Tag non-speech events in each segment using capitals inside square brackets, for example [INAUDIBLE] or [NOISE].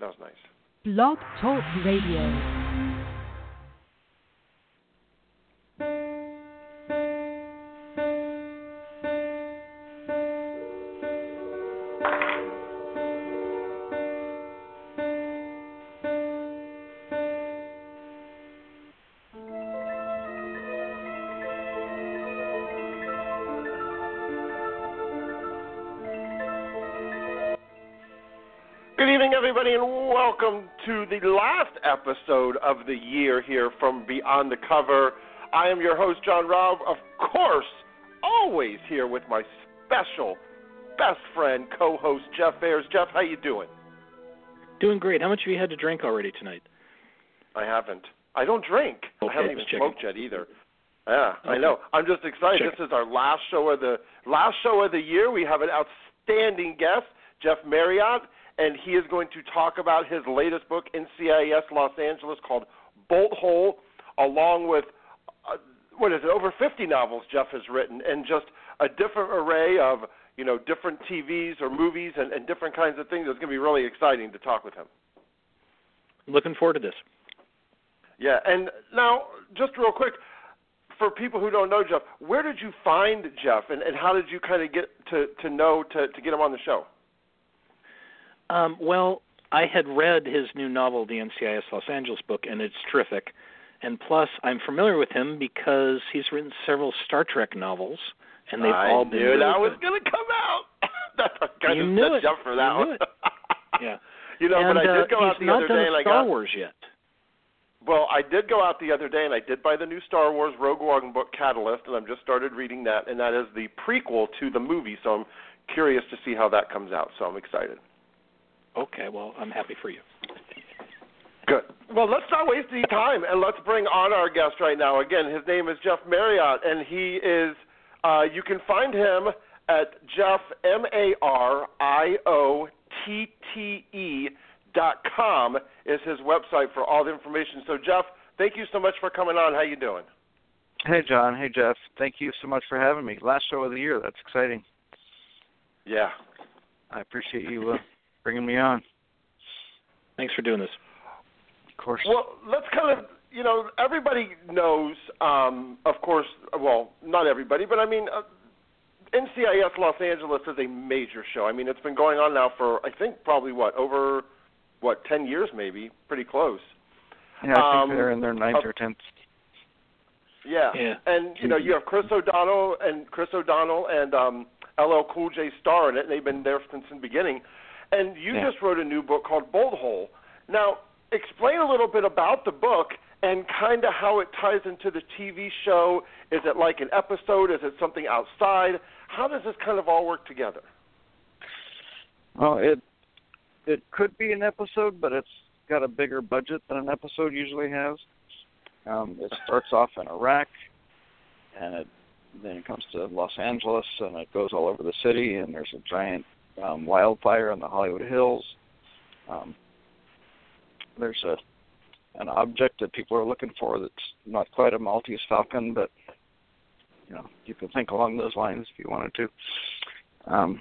That was nice. Blog Talk Radio. Episode of the year here from Beyond the Cover. I am your host, John Robb, of course, always here with my special best friend, co-host Jeff Ayers. Jeff, how you doing? Doing great. How much have you had to drink already tonight? I haven't. I don't drink. Okay, I haven't even checking. smoked yet either. Yeah, I know. I'm just excited. Check. This is our last show of the last show of the year. We have an outstanding guest, Jeff Mariotte, and he is going to talk about his latest book, NCIS Los Angeles, called Bolt Hole, along with uh, what is it? Over 50 novels Jeff has written, and just a different array of you know different TVs or movies and, and different kinds of things. It's going to be really exciting to talk with him. Looking forward to this. Yeah, and now just real quick, for people who don't know Jeff, where did you find Jeff, and, and how did you kind of get to to know to to get him on the show? Um, well, I had read his new novel, the NCIS Los Angeles book, and it's terrific. And plus, I'm familiar with him because he's written several Star Trek novels, and they've I all been knew really [LAUGHS] that was going to come out. That's I kind You of knew it. Jeff for that You knew one. it. [LAUGHS] Yeah. You know, and but I uh, did go he's out the other day and I Star got Wars yet. well, I did go out the other day and I did buy the new Star Wars Rogue One book Catalyst, and I've just started reading that, and that is the prequel to the movie. So I'm curious to see how that comes out. So I'm excited. Okay, well, I'm happy for you. Good. Well, let's not waste any time and let's bring on our guest right now. Again, his name is Jeff Mariotte, and he is. Uh, you can find him at Jeff M A R I O T T E dot com is his website for all the information. So, Jeff, thank you so much for coming on. How you doing? Hey John, hey Jeff. Thank you so much for having me. Last show of the year. That's exciting. Yeah. I appreciate you uh, bringing me on. Thanks for doing this. Of course. Well, let's kind of, you know, everybody knows, um, of course, well, not everybody, but I mean, uh, NCIS Los Angeles is a major show. I mean, it's been going on now for, I think, probably what, over, what, 10 years maybe, pretty close. yeah, I um, think they're in their ninth uh, or tenth. Yeah. Yeah. And, you know, you have Chris O'Donnell and Chris O'Donnell and um, LL Cool J star in it, and they've been there since the beginning. And you Yeah. just wrote a new book called Bolt Hole. Now, explain a little bit about the book and kind of how it ties into the TV show. Is it like an episode? Is it something outside? How does this kind of all work together? Well, it it could be an episode, but it's got a bigger budget than an episode usually has. Um, it starts off in Iraq, and it, then it comes to Los Angeles, and it goes all over the city. And there's a giant um, wildfire in the Hollywood Hills. Um, there's a an object that people are looking for that's not quite a Maltese Falcon, but you know you can think along those lines if you wanted to. Um,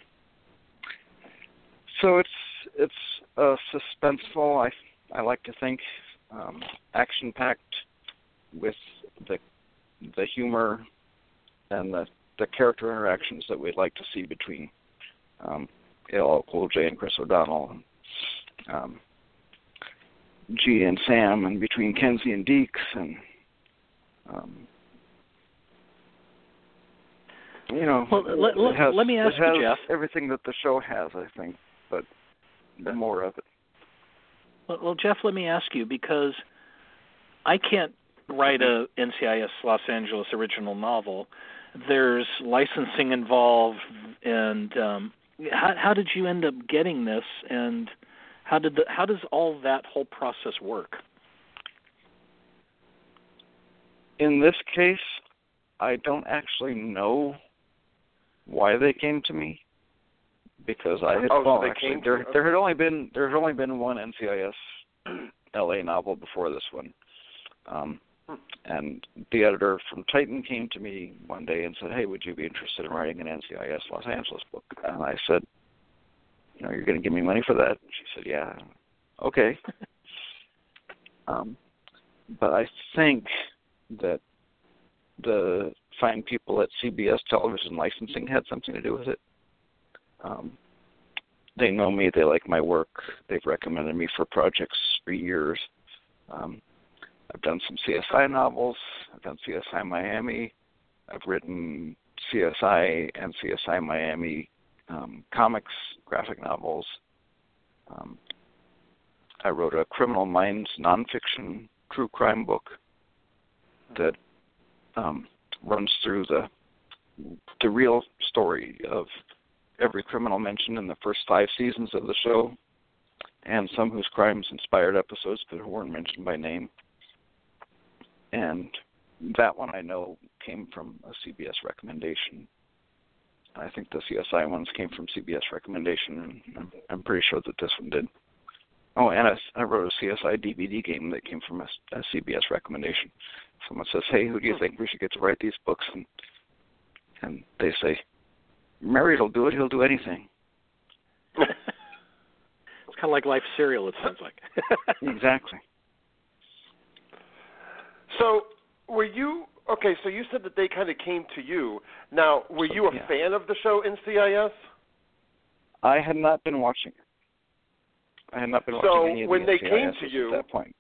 so it's it's uh, suspenseful. I I like to think um, action packed with the the humor and the the character interactions that we'd like to see between um, LL Cool J and Chris O'Donnell, and, um, G and Sam, and between Kenzie and Deeks, and um, you know, Well, let- it has, let me ask it has you, Jeff. everything that the show has, I think, but more of it. Well, well, Jeff, let me ask you because I can't write a NCIS Los Angeles original novel. There's licensing involved, and um, how, how did you end up getting this? And how did the how does all that whole process work? In this case, I don't actually know why they came to me because I had Oh, so well, they actually came there you. there had only been there had only been one NCIS LA novel before this one. Um. And the editor from Titan came to me one day and said, "Hey, would you be interested in writing an NCIS Los Angeles book?" And I said, "You know, you're going to give me money for that?" And she said, "Yeah." okay. [LAUGHS] um, but I think that the fine people at CBS Television Licensing had something to do with it. Um, they know me. They like my work. They've recommended me for projects for years. Um, I've done some CSI novels. I've done CSI Miami. I've written CSI and CSI Miami um, comics, graphic novels. Um, I wrote a Criminal Minds nonfiction true crime book that um, runs through the the real story of every criminal mentioned in the first five seasons of the show, and some whose crimes inspired episodes who weren't mentioned by name. And that one I know came from a CBS recommendation. I think the CSI ones came from CBS recommendation, and I'm, I'm pretty sure that this one did. Oh, and I, I wrote a CSI DVD game that came from a, a CBS recommendation. Someone says, "Hey, who do you hmm. think we should get to write these books?" and and they say, "Mariotte will do it. He'll do anything." [LAUGHS] it's kind of like life serial. It sounds like. [LAUGHS] exactly. So, were you okay? So you said that they kind of came to you. Now, were you a Yeah. fan of the show NCIS? I had not been watching it. I had not been So, watching any of when the they came to you- at that point.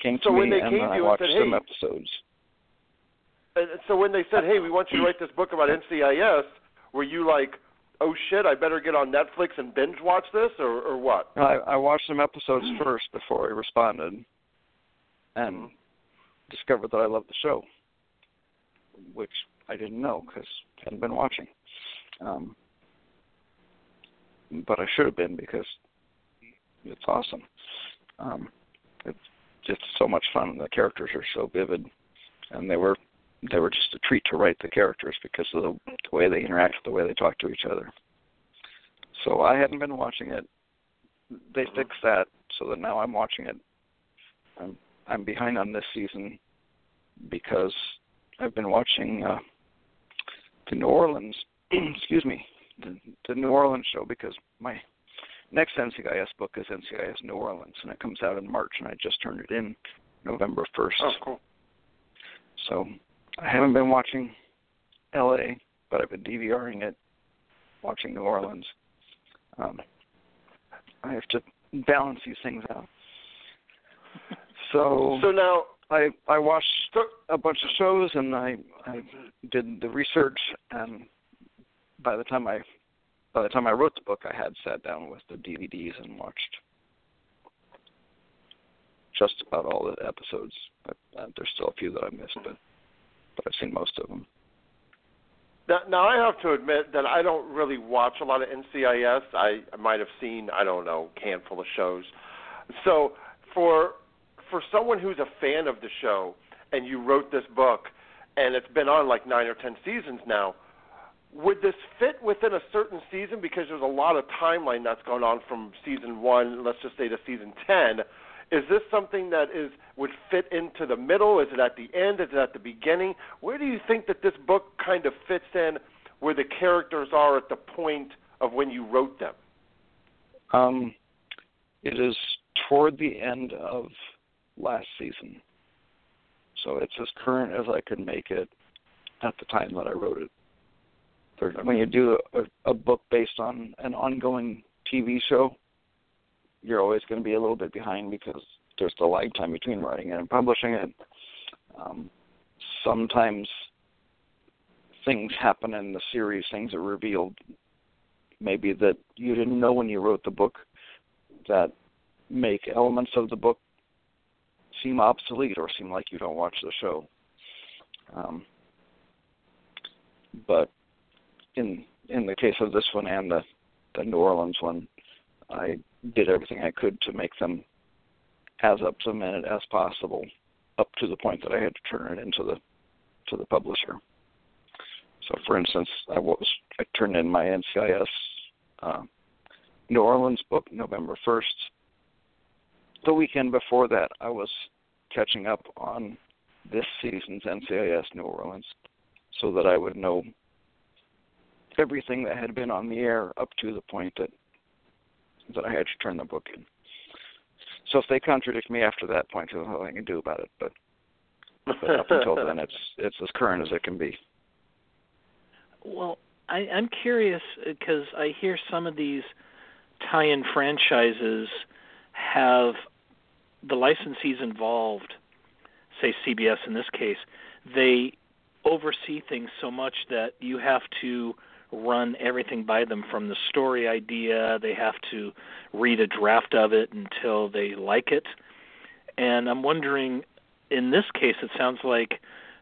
Came to So me they and came then to I you and watched said, some "Hey," episodes. And so when they said, "Hey, we want you to write this book about NCIS," were you like, "Oh shit, I better get on Netflix and binge watch this," or or what? I, I watched some episodes [CLEARS THROAT] first before I responded, and Mhm. Discovered that I loved the show, which I didn't know because I hadn't been watching. Um, but I should have been because it's awesome. Um, it's just so much fun. And The characters are so vivid, and they were they were just a treat to write the characters because of the, the way they interact, the way they talk to each other. So I hadn't been watching it. They fixed that so that now I'm watching it. I'm I'm behind on this season because I've been watching uh, the New Orleans. [CLEARS THROAT] excuse me, the, the New Orleans show because my next NCIS book is NCIS New Orleans, and it comes out in March, and I just turned it in November first. Oh, cool. So I haven't been watching LA, but I've been DVRing it, watching New Orleans. Um, I have to balance these things out. So, So now, I I watched a bunch of shows and I I did the research and by the time I by the time I wrote the book I had sat down with the DVDs and watched just about all the episodes. But, uh, there's still a few that I missed, but but I've seen most of them. Now, now I have to admit that I don't really watch a lot of NCIS. I, I might have seen I don't know a handful of shows. So for for someone who's a fan of the show and you wrote this book and it's been on like nine or ten seasons now, would this fit within a certain season? Because there's a lot of timeline that's gone on from season one, let's just say to season ten. Is this something that is would fit into the middle? Is it at the end? Is it at the beginning? Where do you think that this book kind of fits in where the characters are at the point of when you wrote them? Um, it is toward the end of last season, so it's as current as I could make it at the time that I wrote it. When you do a, a book based on an ongoing TV show, you're always going to be a little bit behind because there's the lag time between writing it and publishing it. Um, sometimes things happen in the series, things are revealed, maybe that you didn't know when you wrote the book, that make elements of the book seem obsolete or seem like you don't watch the show. Um, but in in the case of this one and the the New Orleans one, I did everything I could to make them as up to minute as possible, up to the point that I had to turn it into the to the publisher. So, for instance, I was I turned in my NCIS uh, New Orleans book November first. The weekend before that, I was catching up on this season's NCIS New Orleans, so that I would know everything that had been on the air up to the point that that I had to turn the book in. So if they contradict me after that point, there's nothing I can do about it. But, but up until then, [LAUGHS] it's it's as current as it can be. Well, I, I'm curious because I hear some of these tie-in franchises have the licensees involved, say CBS in this case, they oversee things so much that you have to run everything by them from the story idea. They have to read a draft of it until they like it. And I'm wondering, in this case, it sounds like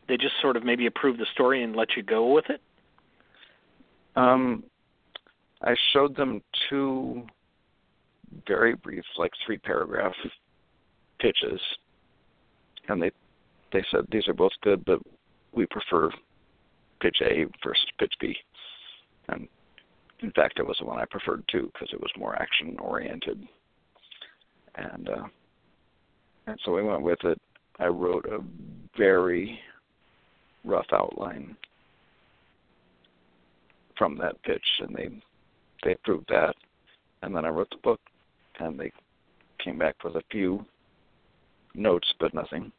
they just sort of maybe approve the story and let you go with it. Um, I showed them two very brief, like three paragraph pitches, and they they said these are both good, but we prefer pitch A versus pitch B. And in fact, it was the one I preferred too because it was more action oriented. And uh, and so we went with it. I wrote a very rough outline from that pitch, and they they approved that. And then I wrote the book, and they came back with a few notes, but nothing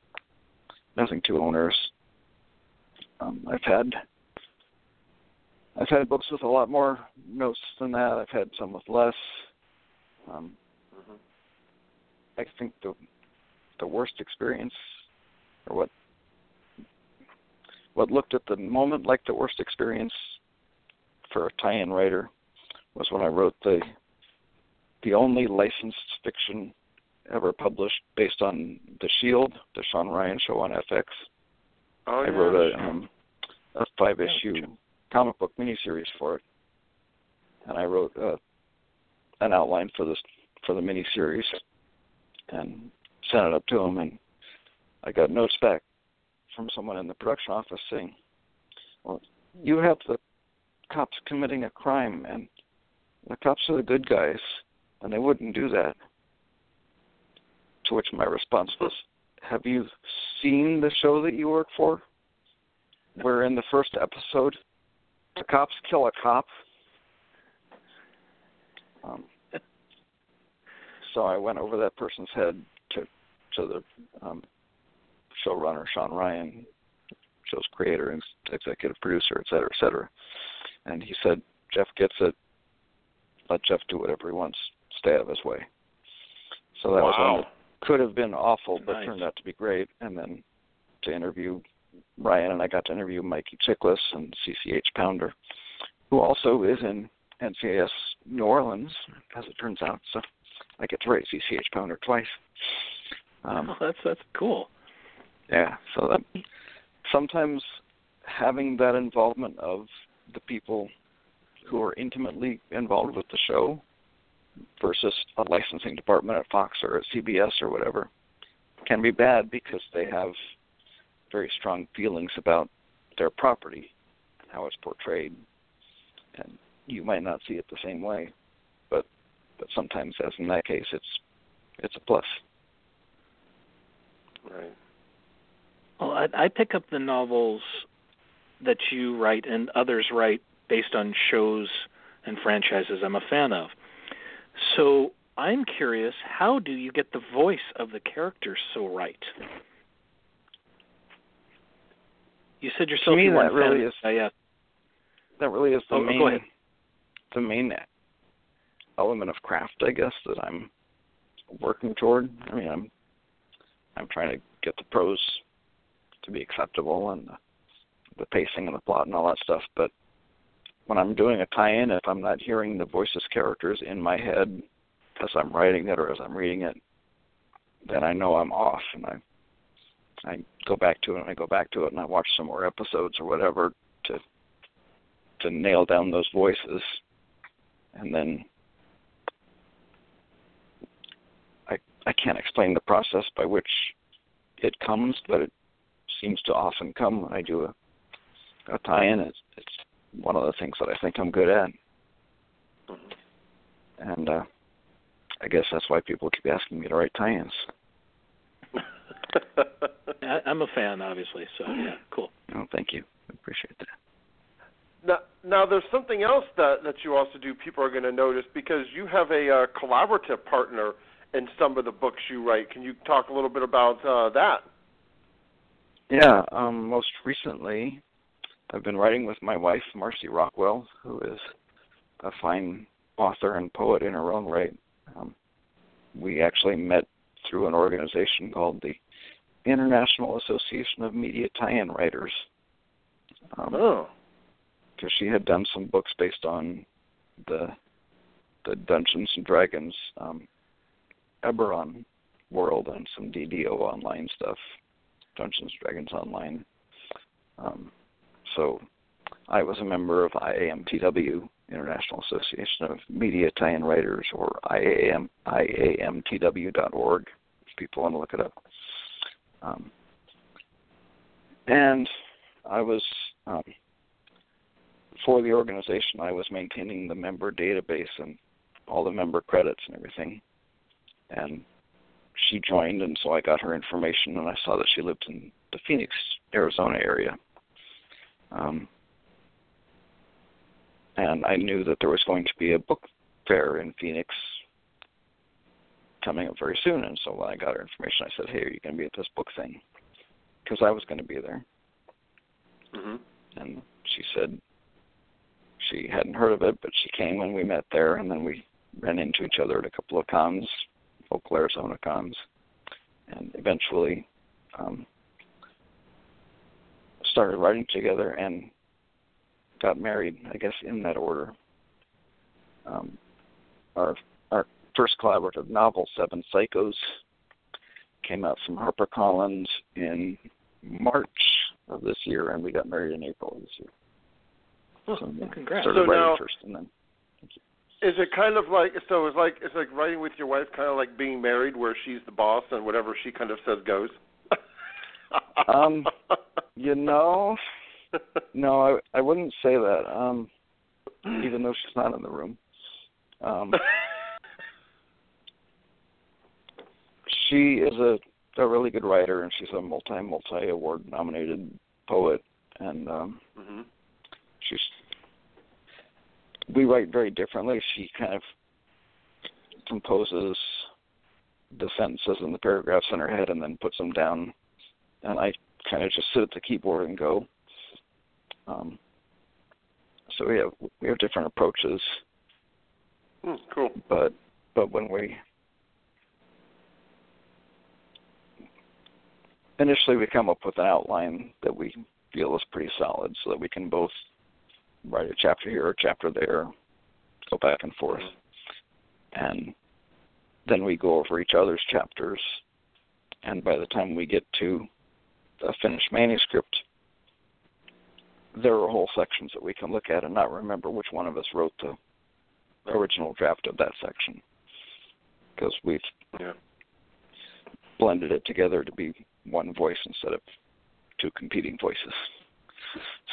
nothing too onerous. Um, I've had I've had books with a lot more notes than that. I've had some with less. Um, mm-hmm. I think the the worst experience, or what what looked at the moment like the worst experience for a tie-in writer, was when I wrote the the only licensed fiction ever published based on The Shield, the Shawn Ryan show on FX. Oh, I yeah, wrote a um, a five issue comic book miniseries for it, and I wrote uh, an outline for this for the miniseries, and sent it up to him, and I got notes back from someone in the production office saying, "Well, you have the cops committing a crime, and the cops are the good guys, and they wouldn't do that." To which my response was, "Have you seen the show that you work for?" Where in the first episode, the cops kill a cop. Um, so I went over that person's head to to the um, showrunner Shawn Ryan, show's creator and executive producer, et cetera, et cetera. And he said, "Jeff gets it. Let Jeff do whatever he wants. Stay out of his way." So that was one wow. that could have been awful, but Nice. turned out to be great. And then to interview Ryan, and I got to interview Mikey Chiklis and CCH Pounder, who also is in NCIS New Orleans, as it turns out. So I get to write CCH Pounder twice. Um, oh, that's that's cool. yeah, so that sometimes having that involvement of the people who are intimately involved with the show versus a licensing department at Fox or at CBS or whatever can be bad because they have very strong feelings about their property, and how it's portrayed, and you might not see it the same way, but but sometimes, as in that case, it's it's a plus. Right. Well, I, I pick up the novels that you write and others write based on shows and franchises I'm a fan of. So I'm curious, how do you get the voice of the character so right? You said yourself me, you that fan really is- uh, yeah. That really is the Oh, main the main element of craft, I guess, that I'm working toward. I mean, I'm I'm trying to get the prose to be acceptable and the, the pacing and the plot and all that stuff. But when I'm doing a tie-in, if I'm not hearing the voices characters in my head as I'm writing it or as I'm reading it, then I know I'm off, and I I go back to it and I go back to it and I watch some more episodes or whatever to to nail down those voices, and then I I can't explain the process by which it comes, but it seems to often come when I do a, a tie-in. It's, it's one of the things that I think I'm good at, and uh, I guess that's why people keep asking me to write tie-ins. [LAUGHS] I, I'm a fan, obviously. So yeah, cool. Oh, thank you. I appreciate that. Now, now there's something else that that you also do. People are going to notice because you have a uh, collaborative partner in some of the books you write. Can you talk a little bit about uh, that? Yeah, um, most recently, I've been writing with my wife, Marcy Rockwell, who is a fine author and poet in her own right. Um, we actually met through an organization called the International Association of Media Tie-in Writers. Um, oh. Because she had done some books based on the the Dungeons and Dragons um, Eberron world and some DDO online stuff, Dungeons and Dragons online. Um, so I was a member of IAMTW, International Association of Media Tie-in Writers, or IAM, IAMTW.org, if people want to look it up. Um, and I was, um, for the organization, I was maintaining the member database and all the member credits and everything. And she joined, and so I got her information, and I saw that she lived in the Phoenix, Arizona area. Um, and I knew that there was going to be a book fair in Phoenix coming up very soon. And so when I got her information, I said, "Hey, are you going to be at this book thing?" Because I was going to be there. Mm-hmm. And she said she hadn't heard of it, but she came and we met there, and then we ran into each other at a couple of cons, local Arizona cons, and eventually um, started writing together and got married, I guess, in that order. Um, our our first collaborative novel, Seven Psychos, came out from HarperCollins in March of this year, and we got married in April of this year. Oh, so, yeah, congrats! Started so writing now, first, and then. Is it kind of like so? It's like it's like writing with your wife, kind of like being married, where she's the boss and whatever she kind of says goes. Um, [LAUGHS] you know, no, I I wouldn't say that. Um, even though she's not in the room. Um, she is a a really good writer, and she's a multi multi award nominated poet, and um, mm-hmm. she's we write very differently. She kind of composes the sentences and the paragraphs in her head and then puts them down, and I kind of just sit at the keyboard and go. Um, so we have we have different approaches. Mm, cool. But but when we initially we come up with an outline that we feel is pretty solid, so that we can both write a chapter here, a chapter there, go back and forth, and then we go over each other's chapters. And by the time we get to a finished manuscript, there are whole sections that we can look at and not remember which one of us wrote the original draft of that section because we've yeah. blended it together to be one voice instead of two competing voices.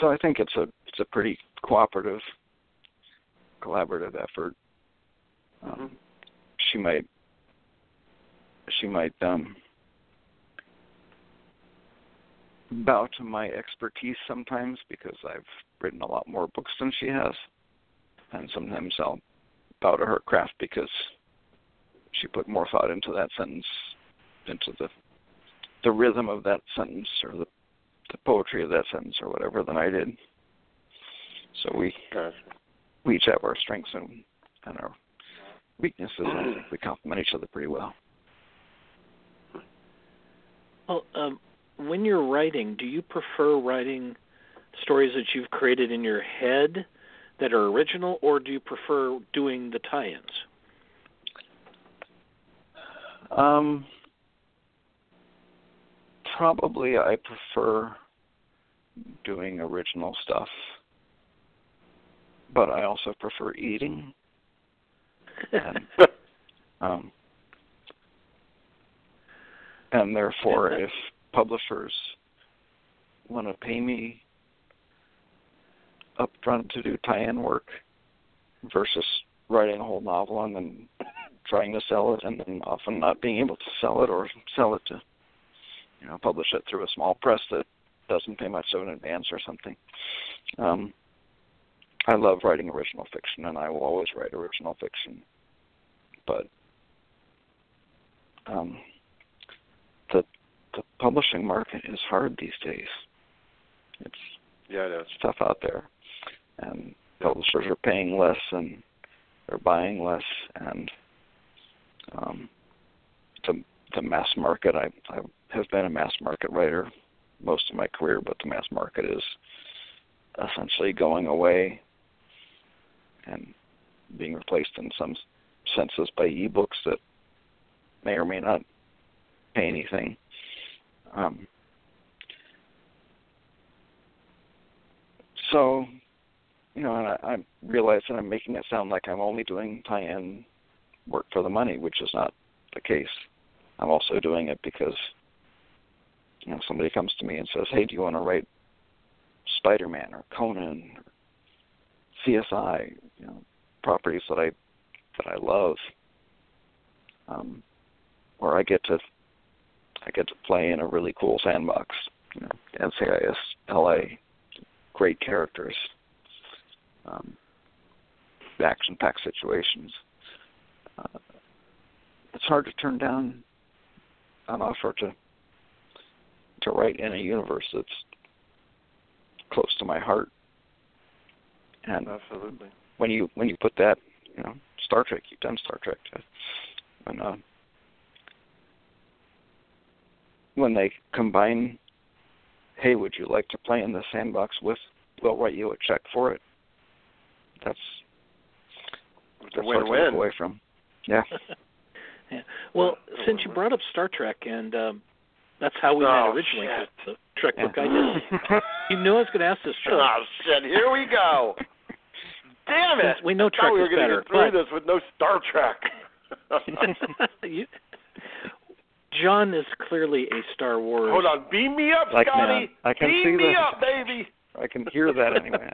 So I think it's a it's a pretty cooperative, collaborative effort. Um, mm-hmm. She might she might um, bow to my expertise sometimes because I've written a lot more books than she has, and sometimes I'll bow to her craft because she put more thought into that sentence, into the the rhythm of that sentence or the the poetry of that sentence or whatever than I did. So we we each have our strengths and, and our weaknesses, and I think we complement each other pretty well. Well, um, when you're writing, do you prefer writing stories that you've created in your head that are original, or do you prefer doing the tie-ins? Um, probably I prefer doing original stuff, but I also prefer eating. And, [LAUGHS] um, and therefore, if publishers want to pay me upfront to do tie-in work versus writing a whole novel and then trying to sell it and then often not being able to sell it or sell it to you know publish it through a small press that doesn't pay much of an advance or something. Um, I love writing original fiction, and I will always write original fiction. But um, the publishing market is hard these days. It's Yeah, it is. it's tough out there, and publishers are paying less and they're buying less, and um, the the mass market. I I have been a mass market writer most of my career, but the mass market is essentially going away and being replaced in some senses by ebooks that may or may not pay anything. Um, so, you know, and I, I realize that I'm making it sound like I'm only doing tie-in work for the money, which is not the case. I'm also doing it because, you know, somebody comes to me and says, "Hey, do you want to write Spider-Man or Conan or CSI?" You know, properties that I that I love. Um, or I get to I get to play in a really cool sandbox. You know, NCIS LA, great characters, um, action-packed situations. Uh, it's hard to turn down an offer to to write in a universe that's close to my heart. And Absolutely. when you when you put that, you know, Star Trek, you've done Star Trek. When uh, when they combine, hey, would you like to play in the sandbox with? We'll write you a check for it. That's It's a that's hard to win-win. look away from. Yeah. [LAUGHS] yeah. Well, Yeah, since you brought up Star Trek, and um, that's how we Oh, met originally, shit. 'cause the Trek book I did. [LAUGHS] You knew I was going to ask this, John. Oh shit! Here we go. [LAUGHS] Damn it! Since we know I thought Trek we were is gonna better, get through but- this with no Star Trek. you, John is clearly a Star Wars. Hold on, beam me up, Like, Scotty. man, I can beam see me that. up, baby. I can hear that anyway.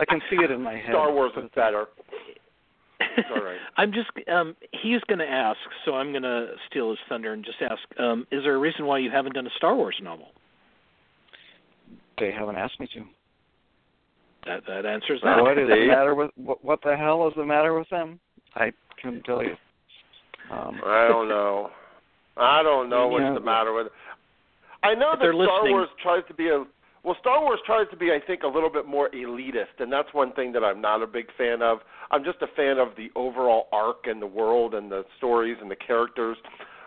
I can see it in my head. Star Wars is better. It's all right. [LAUGHS] I'm just um he's going to ask, so I'm going to steal his thunder and just ask um is there a reason why you haven't done a Star Wars novel? They haven't asked me to. That that answers that. What is the matter with what, what the hell is the matter with them? I couldn't tell you. Um, I don't know. I don't know what's Yeah. the matter with. It. I know If that Star listening- Wars tries to be a well. Star Wars tries to be, I think, a little bit more elitist, and that's one thing that I'm not a big fan of. I'm just a fan of the overall arc and the world and the stories and the characters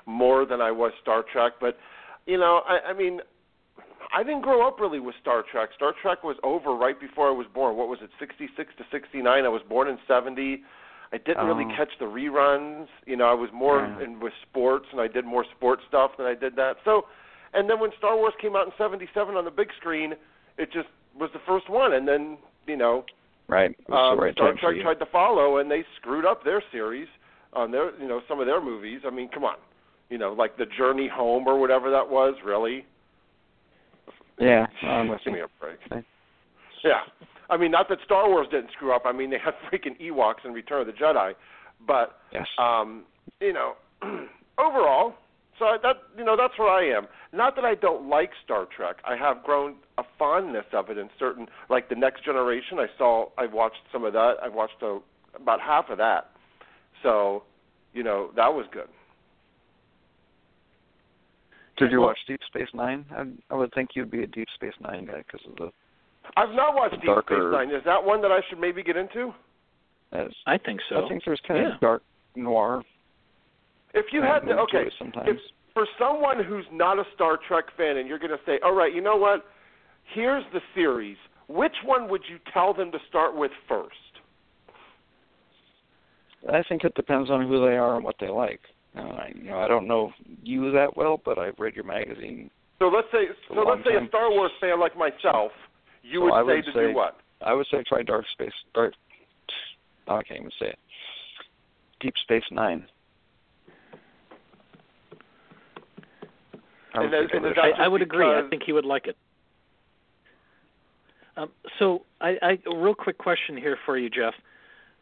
more than I was Star Trek. But you know, I, I mean, I didn't grow up really with Star Trek. Star Trek was over right before I was born. What was it, 66 to 69? I was born in 70. I didn't really Oh. catch the reruns. You know, I was more Yeah. in with sports, and I did more sports stuff than I did that. So, and then when Star Wars came out in '77 on the big screen, it just was the first one. And then, you know, right. Um, right Star Trek tried to follow, and they screwed up their series on their, you know, some of their movies. I mean, come on, you know, like the Journey Home or whatever that was. Really? Yeah, I'm Give me a break. Yeah. I mean, not that Star Wars didn't screw up. I mean, they had [LAUGHS] freaking Ewoks in Return of the Jedi, but Yes. um, you know, [CLEARS THROAT] overall, so I- that you know that's where I am. Not that I don't like Star Trek. I have grown a fondness of it in certain, like the Next Generation. I saw, I watched some of that. I watched a, about half of that. So, you know, that was good. Did you watch Deep Space Nine? I, I would think you'd be a Deep Space Nine guy because of the. I've not watched Deep Darker- Space Nine. Is that one that I should maybe get into? As, I think so. I think there's kind Yeah. of dark noir. If you had to, mood to okay, sometimes. if for someone who's not a Star Trek fan and you're going to say, all right, you know what? Here's the series. Which one would you tell them to start with first? I think it depends on who they are and what they like. Uh, I, you know, I don't know you that well, but I've read your magazine. So let's say, so let's say a. Star Wars fan like myself, you So would I say would to say- do what? I would say try Dark Space. Dark. oh, I can't even say it. Deep Space Nine. I would And then- say give and it a then I, I would agree. I think he would like it. Um, so, I, I a real quick question here for you, Jeff.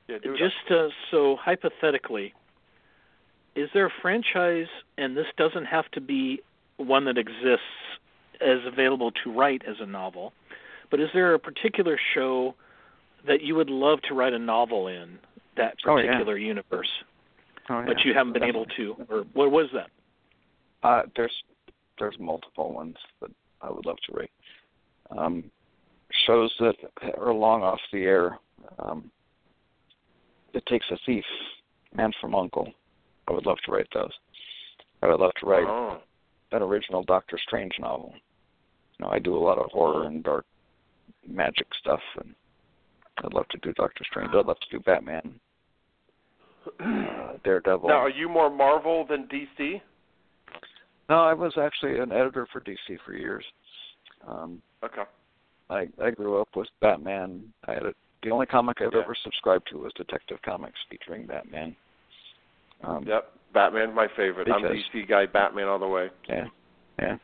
Yeah, do Just uh, so hypothetically, is there a franchise, and this doesn't have to be one that exists as available to write as a novel, but is there a particular show that you would love to write a novel in that Oh, yeah. particular universe? Oh, but you haven't been able to. Or what was that? Uh, there's there's multiple ones that I would love to write. Um, shows that are long off the air. Um, it takes a thief, man from Uncle. I would love to write those. I would love to write Oh. an original Doctor Strange novel. You know, I do a lot of horror and dark magic stuff, and I'd love to do Doctor Strange. I'd love to do Batman, uh, Daredevil. Now, are you more Marvel than DC? No, I was actually an editor for DC for years. Um, Okay. I I grew up with Batman. I had a, the only comic I've Yeah. ever subscribed to was Detective Comics featuring Batman. Um, Yep. Batman's my favorite. I'm DC guy. Batman all the way. Yeah, yeah.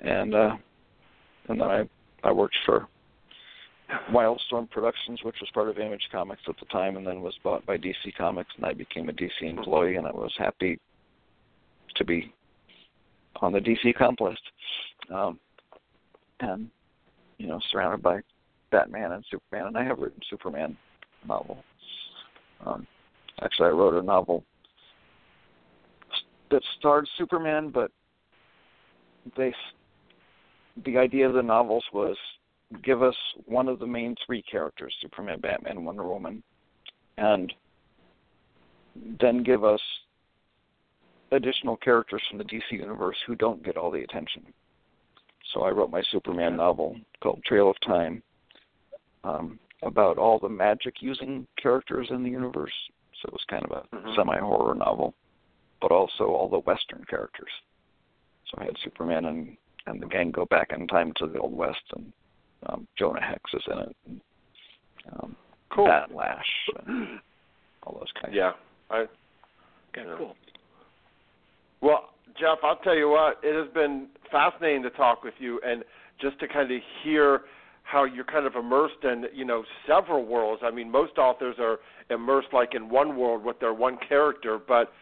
And uh, and then I I worked for Wildstorm Productions, which was part of Image Comics at the time, and then was bought by DC Comics, and I became a DC employee, and I was happy to be on the DC comp list, um, and you know, surrounded by Batman and Superman, and I have written Superman novel. Um, actually, I wrote a novel that starred Superman, but they the idea of the novels was give us one of the main three characters Superman, Batman, Wonder Woman and then give us additional characters from the DC universe who don't get all the attention. So I wrote my Superman novel called Trail of Time um, about all the magic using characters in the universe. So it was kind of a Mhm. semi horror novel, but also all the Western characters. So I had Superman and and the gang go back in time to the Old West, and um, Jonah Hex is in it, and um, Cool. Bat Lash, and all those kinds. Yeah. I Okay, Yeah. cool. Well, Jeff, I'll tell you what, it has been fascinating to talk with you and just to kind of hear how you're kind of immersed in, you know, several worlds. I mean, most authors are immersed like in one world with their one character, but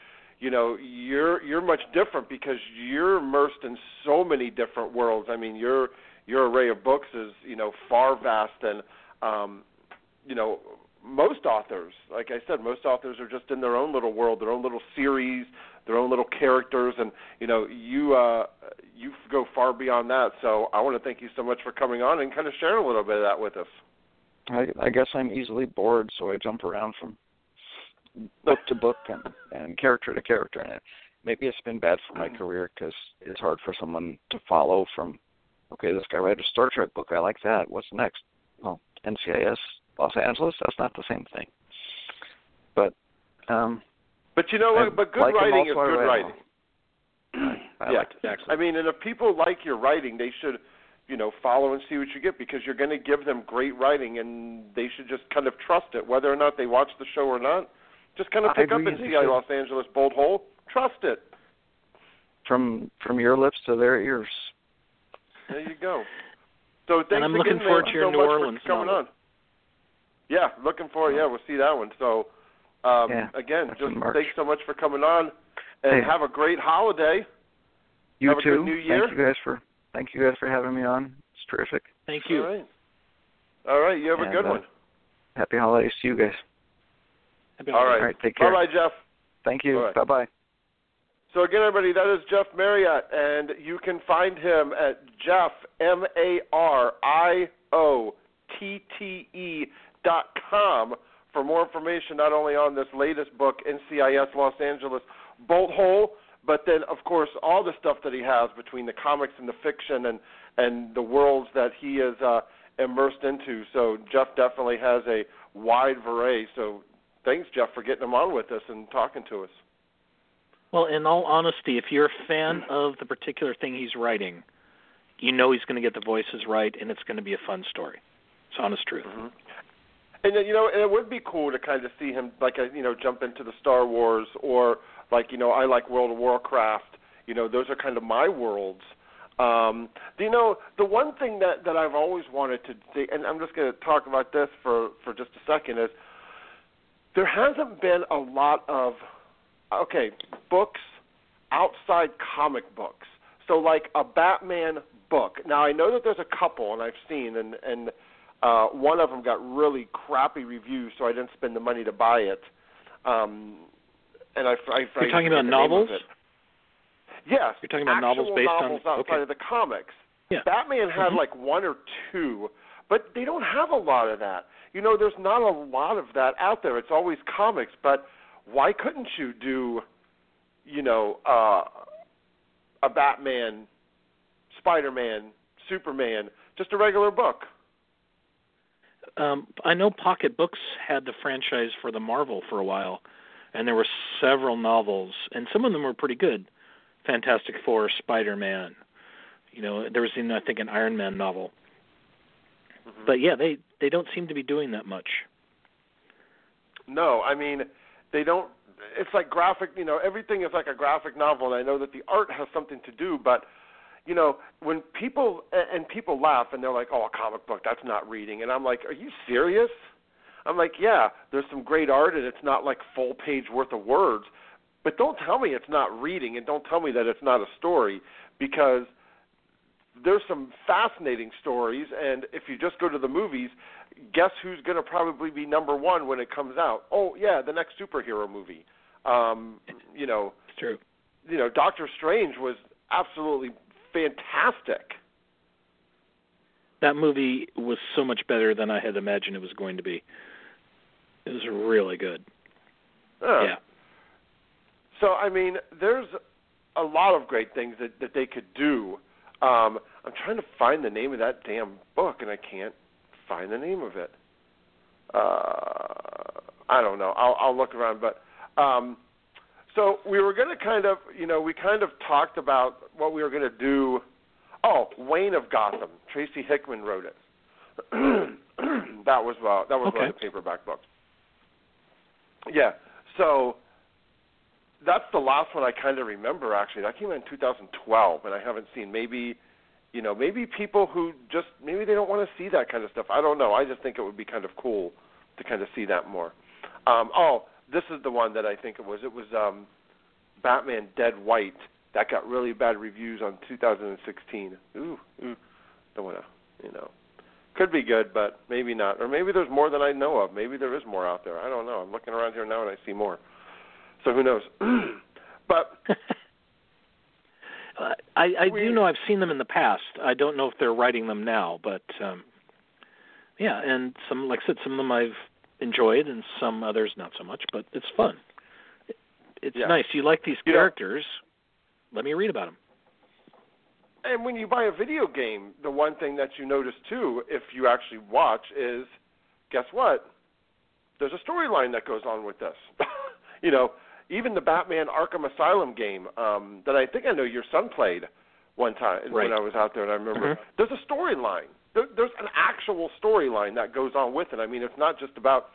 you know, you're you're much different because you're immersed in so many different worlds. I mean, your your array of books is, you know, far vast and um you know, most authors, like I said, most authors are just in their own little world, their own little series, their own little characters, and you know, you uh, you go far beyond that. So I want to thank you so much for coming on and kind of sharing a little bit of that with us. I, I guess I'm easily bored, so I jump around from book to book and, and character to character. And it, maybe it's been bad for my career because it's hard for someone to follow from. Okay, this guy wrote a Star Trek book. I like that. What's next? Well, NCIS Los Angeles. That's not the same thing. But um, But you know what? But good like writing is good writing. I yeah, like. Exactly. I mean, and if people like your writing, they should, you know, follow and see what you get because you're going to give them great writing, and they should just kind of trust it, whether or not they watch the show or not. Just kind of I pick up and see NCI should. Los Angeles Bolt Hole. Trust it. From from your lips to their ears. There you go. So thanks I'm again, looking man, forward to your so New much Orleans for coming on. Yeah, looking forward. Yeah, we'll see that one. So um, Yeah, again, just in March. thanks so much for coming on, and Hey. have a great holiday. You Have a too. good New Year. Thank you guys for thank you guys for having me on. It's terrific. Thank you. All right. All right. You have a good uh, one. Happy holidays to you guys. Happy All right. All right, take care. bye, bye, Jeff. Thank you. All right. Bye bye. So again, everybody, that is Jeff Mariotte, and you can find him at Jeff M A R I O T T E dot com for more information not only on this latest book, NCIS Los Angeles Bolt Hole, but then of course all the stuff that he has between the comics and the fiction and and the worlds that he is uh, immersed into. So Jeff definitely has a wide array. So thanks, Jeff, for getting him on with us and talking to us. Well, in all honesty, if you're a fan [CLEARS THROAT] of the particular thing he's writing, you know he's going to get the voices right, and it's going to be a fun story. It's honest truth. hmm And then, you know, and it would be cool to kind of see him like uh, you know jump into the Star Wars or like you know I like World of Warcraft. You know, those are kind of my worlds. Um, you know, the one thing that that I've always wanted to see, and I'm just going to talk about this for for just a second, is there hasn't been a lot of okay books outside comic books. So like a Batman book. Now I know that there's a couple, and I've seen, and and uh, one of them got really crappy reviews, so I didn't spend the money to buy it. Um, and I, I, I You're talking about the name of novels? Yes, You're talking about novels based on- novels outside okay. of the comics. Yeah. Batman had Mhm. like one or two, but they don't have a lot of that. You know, there's not a lot of that out there. It's always comics, but why couldn't you do, you know, uh, a Batman, Spider-Man, Superman, just a regular book? Um, I know Pocket Books had the franchise for the Marvel for a while, and there were several novels, and some of them were pretty good. Fantastic Four, Spider Man. You know, there was even I think an Iron Man novel. Mhm. But yeah, they they don't seem to be doing that much. No, I mean they don't. It's like graphic. You know, everything is like a graphic novel, and I know that the art has something to do. But you know, when people and people laugh and they're like, "Oh, a comic book, that's not reading," and I'm like, "Are you serious?" I'm like, "Yeah, there's some great art, and it's not like full page worth of words." But don't tell me it's not reading, and don't tell me that it's not a story, because there's some fascinating stories. And if you just go to the movies, guess who's going to probably be number one when it comes out? Oh yeah, the next superhero movie. Um, you know, It's true. you know, Doctor Strange was absolutely fantastic. That movie was so much better than I had imagined it was going to be. It was really good. Uh, Yeah. So I mean, there's a lot of great things that that they could do. Um, I'm trying to find the name of that damn book, and I can't find the name of it. Uh, I don't know. I'll I'll look around, but um, so we were going to kind of, you know, we kind of talked about what we were going to do. Oh, Wayne of Gotham. Tracy Hickman wrote it. [CLEARS THROAT] that was uh, that was one of the paperback books. Yeah. So that's the last one I kind of remember. Actually, that came out in 2012, and I haven't seen. Maybe, you know, maybe people who just maybe they don't want to see that kind of stuff. I don't know. I just think it would be kind of cool to kind of see that more. Um, oh, this is the one that I think it was. It was um, Batman Dead White that got really bad reviews on 2016. Ooh, ooh, don't want to, you know. Could be good, but maybe not. Or maybe there's more than I know of. Maybe there is more out there. I don't know. I'm looking around here now and I see more. So who knows? [CLEARS THROAT] but [LAUGHS] Uh, I I We- do know I've seen them in the past. I don't know if they're writing them now, but um yeah, and some like I said, some of them I've enjoyed, and some others not so much. But it's fun. It, it's Yeah. nice. You like these You know- characters? Let me read about them. and when you buy a video game, the one thing that you notice too, if you actually watch, is guess what? There's a storyline that goes on with this. [LAUGHS] you know, even the Batman Arkham Asylum game um, that I think I know your son played one time Right. when I was out there, and I remember Mhm. there's a storyline. There, there's an actual storyline that goes on with it. I mean, it's not just about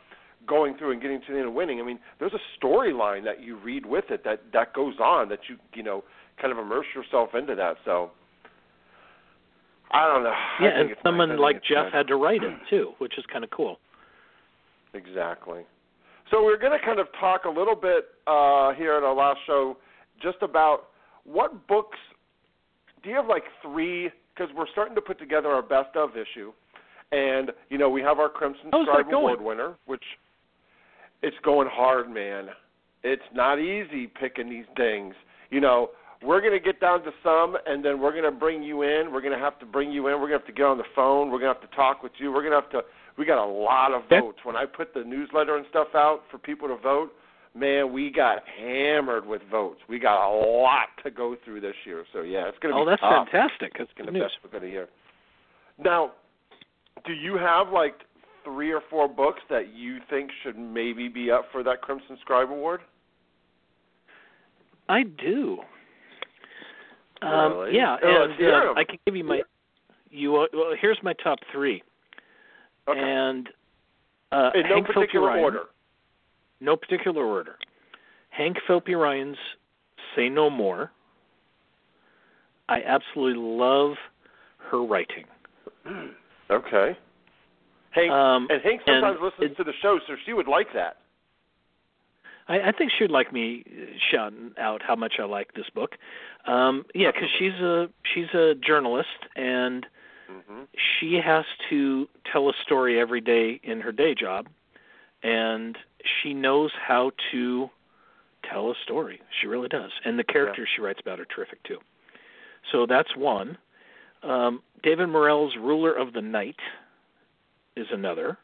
going through and getting to the end and winning. I mean, there's a storyline that you read with it that that goes on that you you know kind of immerse yourself into that. So I don't know. Yeah, and it's nice. Someone like Jeff good. had to write it [CLEARS THROAT] too, which is kind of cool. Exactly. So we're going to kind of talk a little bit uh, here at our last show just about what books. Do you have like three? Because we're starting to put together our best of issue, and you know we have our Crimson Scribe? Award winner, which it's going hard, man. It's not easy picking these things. You know, we're going to get down to some, and then we're going to bring you in. We're going to have to bring you in. We're going to have to get on the phone. We're going to have to talk with you. We're going to have to. We got a lot of votes. When I put the newsletter and stuff out for people to vote, man, we got hammered with votes. We got a lot to go through this year. So yeah, it's going to be. Oh, that's tough. fantastic. That's It's good the news. best we're going to hear. Now, do you have like three or four books that you think should maybe be up for that Crimson Scribe Award? I do. Um, Really? yeah, Oh, and uh. I can give you my. You uh, well, here's my top three, Okay. and uh, In no Hank particular Ryan- order. No particular order. Hank Phillippi Ryan's "Say No More." I absolutely love her writing. Okay. Hank Um, and Hank and sometimes listens it- to the show, so she would like that. I, I think she'd like me shouting out how much I like this book. Um, yeah, because she's a she's a journalist and hmm she has to tell a story every day in her day job, and she knows how to tell a story. She really does, and the characters she writes about are terrific too. So that's one. Um, David Morrell's Ruler of the Night is another.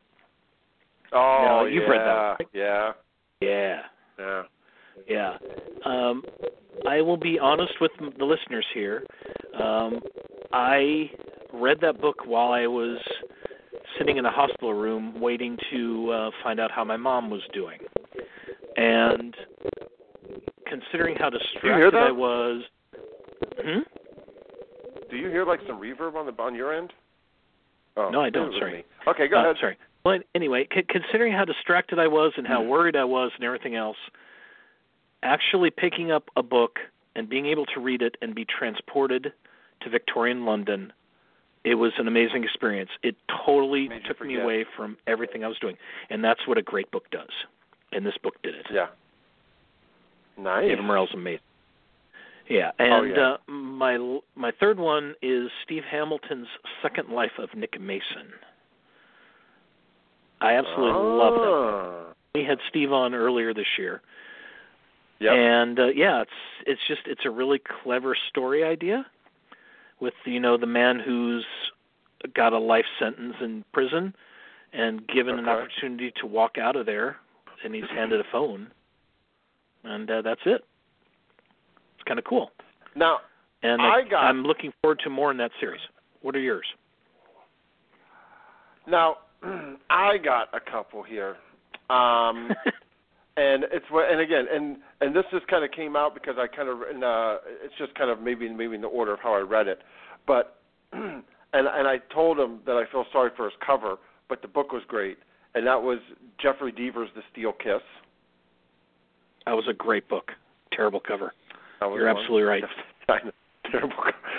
Oh, Now, you've yeah, read that, right? Yeah, Yeah, yeah. yeah. Um, I will be honest with the listeners here. Um, I read that book while I was sitting in a hospital room waiting to uh, find out how my mom was doing. And considering how distracted? I was. Hmm? Do you hear like some reverb on the on your end? Oh, No, I don't, sorry. me. Okay, go Uh, ahead. Sorry. Well, anyway, c- considering how distracted I was and how worried I was and everything else, actually picking up a book and being able to read it and be transported to Victorian London, it was an amazing experience. It totally Made took me away from everything I was doing, and that's what a great book does. And this book did it. Yeah. Nice. David Morrell's amazing. Yeah, Oh, and yeah. Uh, my my third one is Steve Hamilton's Second Life of Nick Mason. I absolutely love that. book. We had Steve on earlier this year, Yep. and uh, yeah, it's it's just it's a really clever story idea with you know the man who's got a life sentence in prison and given an opportunity to walk out of there, and he's handed a phone, and uh, that's it. It's kind of cool, now, and I got- I'm looking forward to more in that series. What are yours? now, [CLEARS THROAT] I got a couple here. Um, [LAUGHS] and it's what and again and and this just kind of came out because I kind of and, uh it's just kind of maybe maybe in the order of how I read it, but [CLEARS THROAT] and and I told him that I feel sorry for his cover, but the book was great, and that was Jeffrey Deaver's The Steel Kiss. that was a great book. Terrible cover. You're absolutely right. [LAUGHS] Terrible.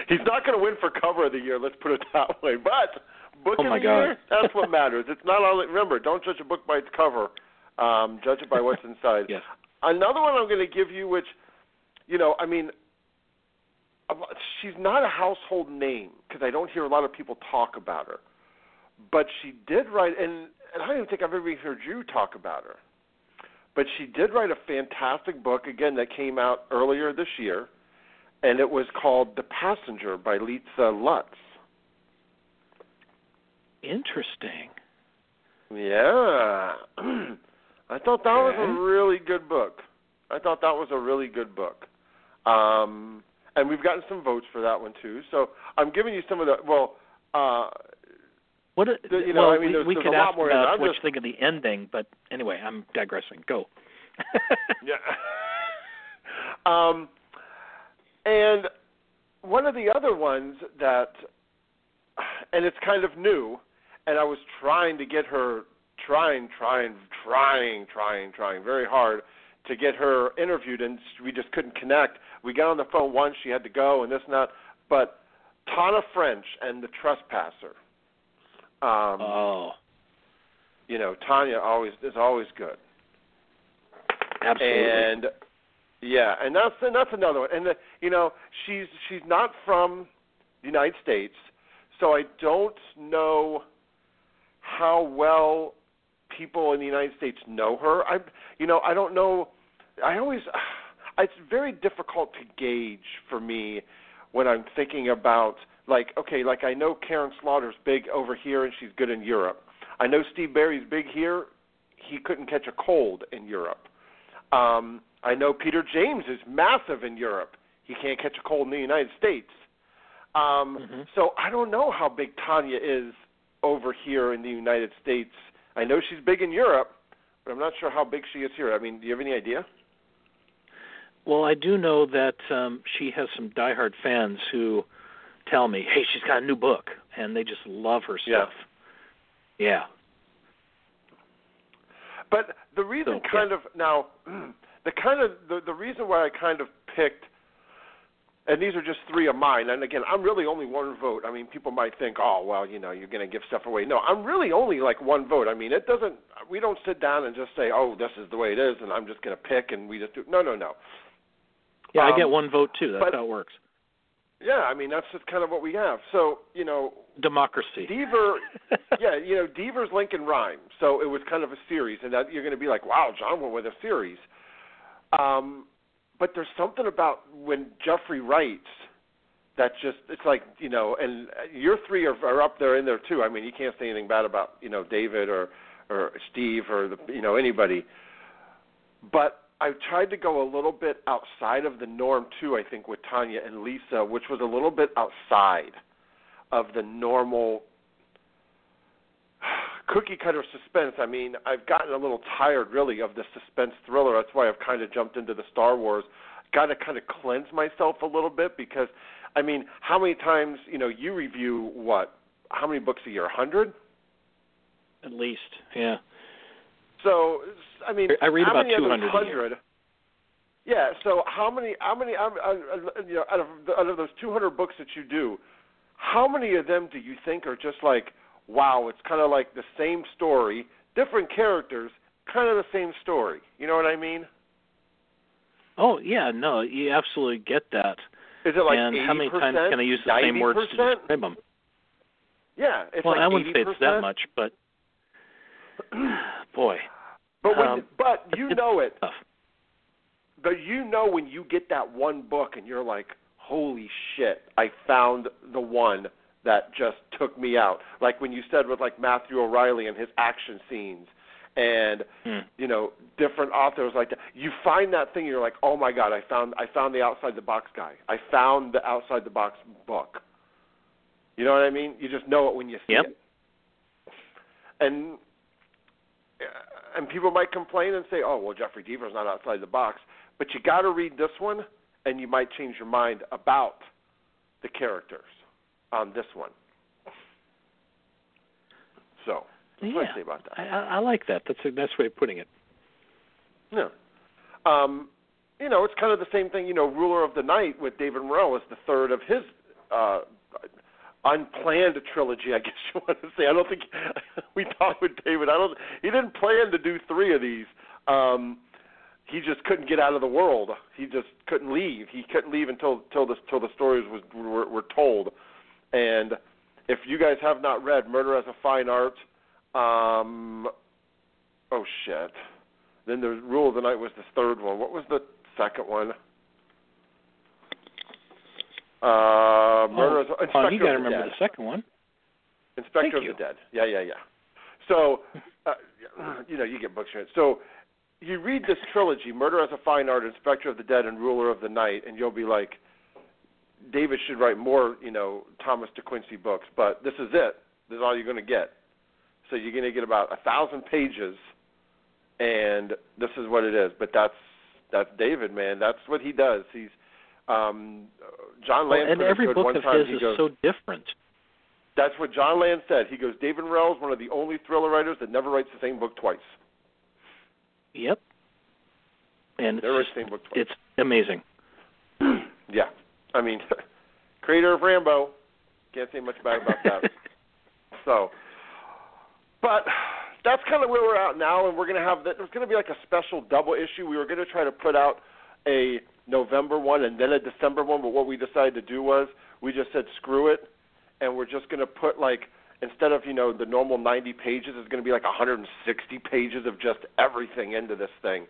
He's not going to win for cover of the year. Let's put it that way. But book Oh of my the God. year, that's what matters. It's not only remember. Don't judge a book by its cover. Um, judge it by what's [LAUGHS] inside. Yes. Another one I'm going to give you, which, you know, I mean, she's not a household name because I don't hear a lot of people talk about her. But she did write, and, and I don't even think I've ever heard you talk about her. But she did write a fantastic book again that came out earlier this year, and it was called The Passenger by Lisa Lutz. Interesting. Yeah. [CLEARS THROAT] I thought that was a really good book. I thought that was a really good book. Um and we've gotten some votes for that one too. So I'm giving you some of the well, uh What a, The- you know, well, I mean, we, there's- we there's could a lot ask more in it. about what just- you think of the ending, but anyway, I'm digressing. Go. [LAUGHS] Yeah. um, and one of the other ones that, and it's kind of new, and I was trying to get her, trying, trying, trying, trying, trying very hard to get her interviewed, and we just couldn't connect. We got on the phone once, she had to go, and this and that. But Tana French and the Trespasser. Um, oh, you know, Tanya always is always good. absolutely. And yeah, and that's and that's another one. And the, you know, she's she's not from the United States, so I don't know how well people in the United States know her. I you know, I don't know I always [SIGHS] it's very difficult to gauge for me when I'm thinking about like okay, like I know Karin Slaughter's big over here and she's good in Europe. I know Steve Berry's big here. He couldn't catch a cold in Europe. Um, I know Peter James is massive in Europe. He can't catch a cold in the United States. Um, Mhm. So I don't know how big Tanya is over here in the United States. I know she's big in Europe, but I'm not sure how big she is here. I mean, do you have any idea? Well, I do know that um she has some diehard fans who tell me, "Hey, she's got a new book," and they just love her stuff. Yeah. yeah. But the reason So, kind of now [CLEARS THROAT] the kind of the the reason why I kind of picked and these are just three of mine and again I'm really only one vote. I mean people might think, "Oh, well, you know, you're going to give stuff away." No, I'm really only like one vote. I mean, it doesn't we don't sit down and just say, "Oh, this is the way it is," and I'm just going to pick and we just do No, no, no. Yeah, I Um, get one vote too. That's but- how it works. Yeah, I mean, that's just kind of what we have. So, you know, Democracy. Deaver, [LAUGHS] yeah, you know, Deaver's Lincoln Rhyme. So it was kind of a series, and that you're going to be like, wow, John went with a series. Um, but there's something about when Jeffrey writes that just it's like you know, and your three are, are up there in there too. I mean, you can't say anything bad about you know David or or Steve or the you know anybody. But I've tried to go a little bit outside of the norm too. I think with Tanya and Lisa, which was a little bit outside of the normal cookie cutter suspense. I mean, I've gotten a little tired really of the suspense thriller. That's why I've kind of jumped into the Star Wars. Got to kind of cleanse myself a little bit because, I mean, how many times you know you review what? How many books a year? A hundred? At least, yeah. So, I mean, I read about many 200 a year. 100 Yeah. So how many? How many? um, uh, uh, You know, out of out of those 200 books that you do, how many of them do you think are just like, wow, it's kind of like the same story, different characters, kind of the same story. You know what I mean? Oh yeah, no, you absolutely get that. Is it like and 80%, how many times can I use the same words to 90%? describe them? Yeah, it's well, like I wouldn't say it's that much, but [CLEARS THROAT] boy, But when, Um, but you know it. tough. But you know when you get that one book and you're like, holy shit, I found the one that just took me out. Like when you said with like Matthew O'Reilly and his action scenes and Hmm. you know different authors like that. You find that thing you're like, "Oh my god, I found I found the outside the box guy. I found the outside the box book." You know what I mean? You just know it when you see Yep. it. And and people might complain and say, "Oh, well, Jeffrey Deaver's not outside the box," but you got to read this one, and you might change your mind about the characters on this one. So, that's what yeah, I say about that. I, I, like that. That's a nice way of putting it. Yeah. Um, you know, it's kind of the same thing. You know, Ruler of the Night with David Morrell is the third of his uh, unplanned trilogy. I [LAUGHS] guess you want to say. I don't think [LAUGHS] we talked with David. I don't. He didn't plan to do three of these. Um, he just couldn't get out of the world. He just couldn't leave. He couldn't leave until till the till the stories was were, were told. And if you guys have not read Murder as a Fine Art, um, oh shit. Then the Rule of the Night was the third one. What was the second one? Uh, Murder as a, Inspector oh, you got to remember Dead. the second one. Inspector Thank of you. the Dead. Yeah, yeah, yeah. So, uh, you know, you get books right. So, you read this trilogy, Murder as a Fine Art, Inspector of the Dead, and Ruler of the Night, and you'll be like, David should write more, you know, Thomas De Quincey books, but this is it. This is all you're going to get. So you're going to get about a thousand pages, and this is what it is. But that's that's David, man. That's what he does. He's um, John Well, Land and put it every book of his is goes, so different. that's what Jon Land said. He goes, David Morrell is one of the only thriller writers that never writes the same book twice. Yep. And Never just, the same book twice. it's amazing. [CLEARS THROAT] yeah. I mean, [LAUGHS] creator of Rambo. Can't say much bad about that. [LAUGHS] so, but that's kind of where we're at now, and we're going to have that. There's going to be like a special double issue. We were going to try to put out a November one and then a December one, but what we decided to do was we just said screw it, and we're just going to put like instead of you know the normal 90 pages, it's going to be like 160 pages of just everything into this thing.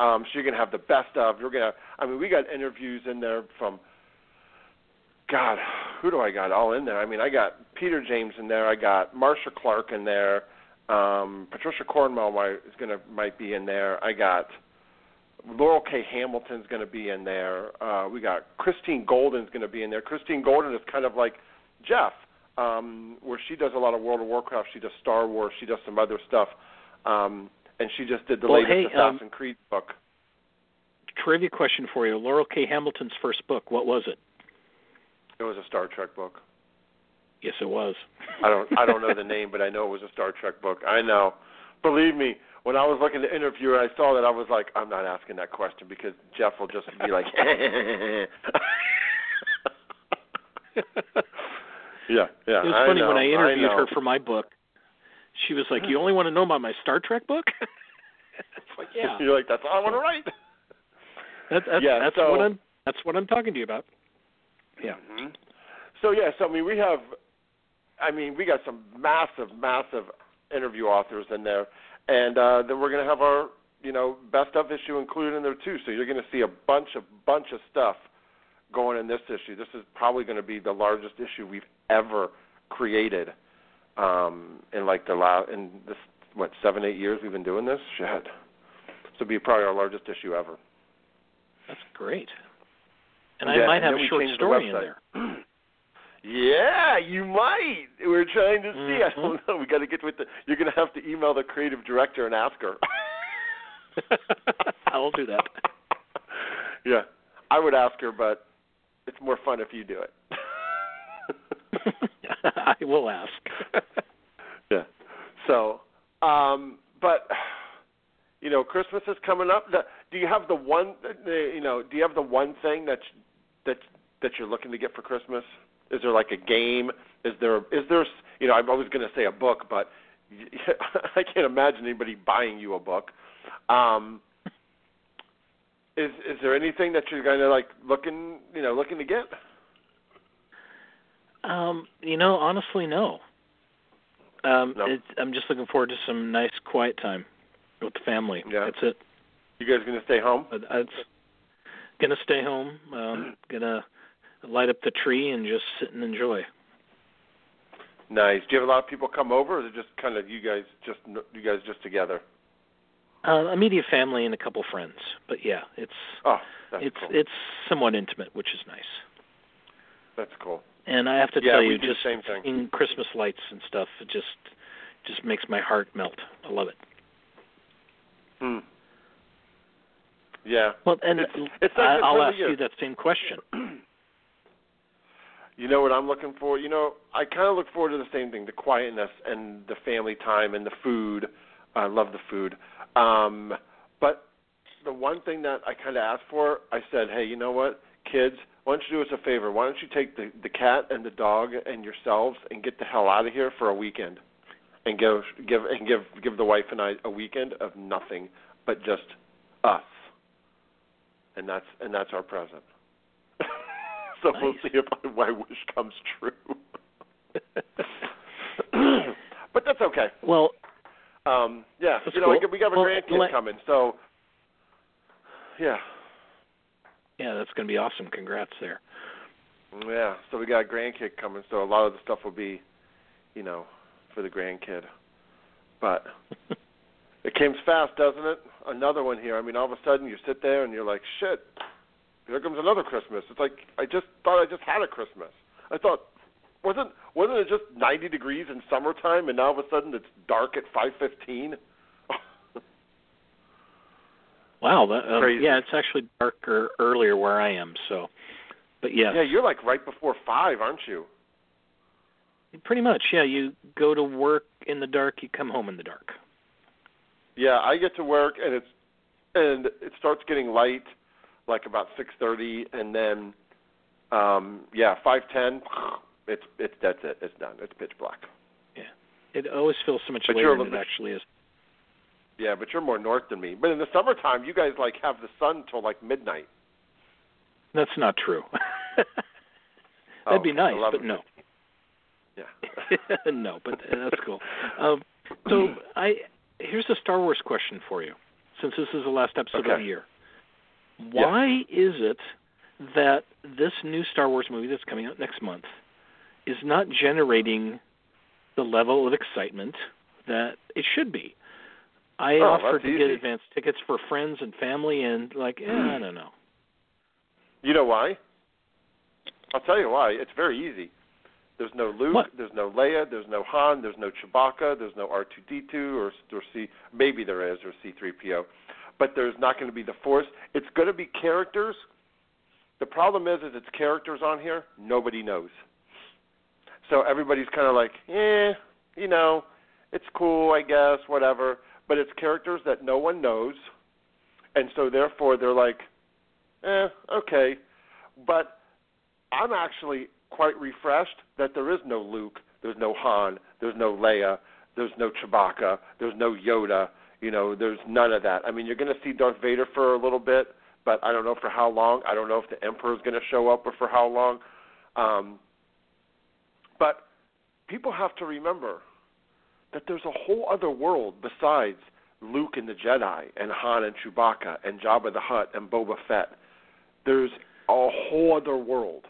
Um, so you're going to have the best of. You're going to. I mean, we got interviews in there from. God, who do I got all in there? I mean, I got Peter James in there. I got Marcia Clark in there. Um, Patricia Cornwell might, is going to might be in there. I got Laurell K. Hamilton's going to be in there. Uh, we got Christie Golden's going to be in there. Christie Golden is kind of like Jeff, um, where she does a lot of World of Warcraft. She does Star Wars. She does some other stuff. Um, and she just did the Well, latest hey, um, Assassin's Creed book. Trivia question for you: Laurell K. Hamilton's first book. What was it? It was a Star Trek book. Yes, it was. I don't I don't know the [LAUGHS] name, but I know it was a Star Trek book. I know. Believe me, when I was looking to interview her, I saw that I was like, I'm not asking that question because Jeff will just be like, [LAUGHS] yeah, yeah. It was I funny know, when I interviewed know. her for my book. She was like, "You [GASPS] only want to know about my Star Trek book?" [LAUGHS] it's like, yeah, You're like, that's all I want to write. that, that's Yeah, that's so- what I'm that's what I'm talking to you about. Yeah. hmm So yeah, so I mean, we have, I mean, we got some massive, massive interview authors in there, and uh, then we're gonna have our you know, best of issue included in there too. So you're going to see a bunch of bunch of stuff going in this issue. This is probably going to be the largest issue we've ever created um, in like the last in this what seven eight years we've been doing this. Shit, this will be probably our largest issue ever. That's great. And Yeah, I might and have a short story in there. [CLEARS THROAT] Yeah, you might. We're trying to see. I Mhm. don't know. We got to get with the. You're going to have to email the creative director and ask her. [LAUGHS] I'll do that. [LAUGHS] Yeah, I would ask her, but it's more fun if you do it. [LAUGHS] I will ask. yeah. So, um, but you know, Christmas is coming up. The, do you have the one? The, you know, do you have the one thing that that that you're looking to get for Christmas? Is there like a game? Is there is there you know I was going to say a book, but [LAUGHS] I can't imagine anybody buying you a book. Um, is is there anything that you're kind of like looking you know looking to get? Um, you know, honestly, no. Um, No. It's, I'm just looking forward to some nice quiet time with the family. Yeah. That's it. You guys going to stay home? It's gonna stay home. Um, gonna light up the tree and just sit and enjoy. Nice. Do you have a lot of people come over, or is it just kind of you guys just you guys just together? Uh, immediate family and a couple friends. But yeah, it's Oh, it's cool. it's somewhat intimate, which is nice. that's cool. And I have to Yeah, tell you, just same thing. seeing Christmas lights and stuff, it just just makes my heart melt. I love it. Hmm. Yeah. Well, and It's- it's I, this I'll ask you that same question. [CLEARS THROAT] You know what I'm looking for? You know, I kind of look forward to the same thing, the quietness and the family time and the food. I love the food. Um, but the one thing that I kind of asked for, I said, hey, you know what, kids, why don't you do us a favor? Why don't you take the the cat and the dog and yourselves and get the hell out of here for a weekend, and give give and give give the wife and I a weekend of nothing but just us, and that's and that's our present. [LAUGHS] so we'll see if [LAUGHS] my wish comes true. [COUGHS] but that's okay. well, Um, yeah, you know, we cool. got- we got a Well, grandkid let- coming, so yeah, yeah, that's going to be awesome. Congrats there. yeah. So we got a grandkid coming, so a lot of the stuff will be, you know, for the grandkid. But [LAUGHS] it comes fast, doesn't it? Another one here. I mean, all of a sudden you sit there and you're like, shit. Here comes another Christmas. It's like I just thought I just had a Christmas. I thought wasn't wasn't it just 90 degrees in summertime, and now all of a sudden it's dark at 5:15? [LAUGHS] Wow, that, um, Crazy. yeah, it's actually darker earlier where I am. So, but yes, Yeah, you're like right before five, aren't you? pretty much. Yeah, you go to work in the dark, you come home in the dark. Yeah, I get to work and it's and it starts getting light like about 6:30 and then um yeah, 5:10 it's it's that's it. It's done. It's pitch black. Yeah, it always feels so much But later than it bit- actually is. Yeah, but you're more north than me. But in the summertime, you guys like have the sun till like midnight. That's not true. Oh, [LAUGHS] That'd be nice, 11, but no. Yeah. [LAUGHS] no, but that's cool. Um, so [CLEARS THROAT] I here's a Star Wars question for you, since this is the last episode of the year. Why is it that this new Star Wars movie that's coming out next month is not generating the level of excitement that it should be? I Oh, offered to get advance tickets for friends and family, and like, eh, I don't know. You know why? I'll tell you why. It's very easy. There's no Luke, What? there's no Leia, there's no Han, there's no Chewbacca, there's no R2D2 or or C maybe there is or C3PO. But there's not going to be the Force. It's going to be characters. The problem is is it's characters on here nobody knows. So everybody's kind of like, "Eh, you know, it's cool, I guess, whatever." But it's characters that no one knows. And so therefore they're like, "Eh, okay." But I'm actually quite refreshed that there is no Luke, there's no Han, there's no Leia, there's no Chewbacca, there's no Yoda. You know, there's none of that. I mean, you're going to see Darth Vader for a little bit, but I don't know for how long. I don't know if the Emperor's going to show up or for how long. Um, but people have to remember that there's a whole other world besides Luke and the Jedi and Han and Chewbacca and Jabba the Hutt and Boba Fett. There's a whole other world.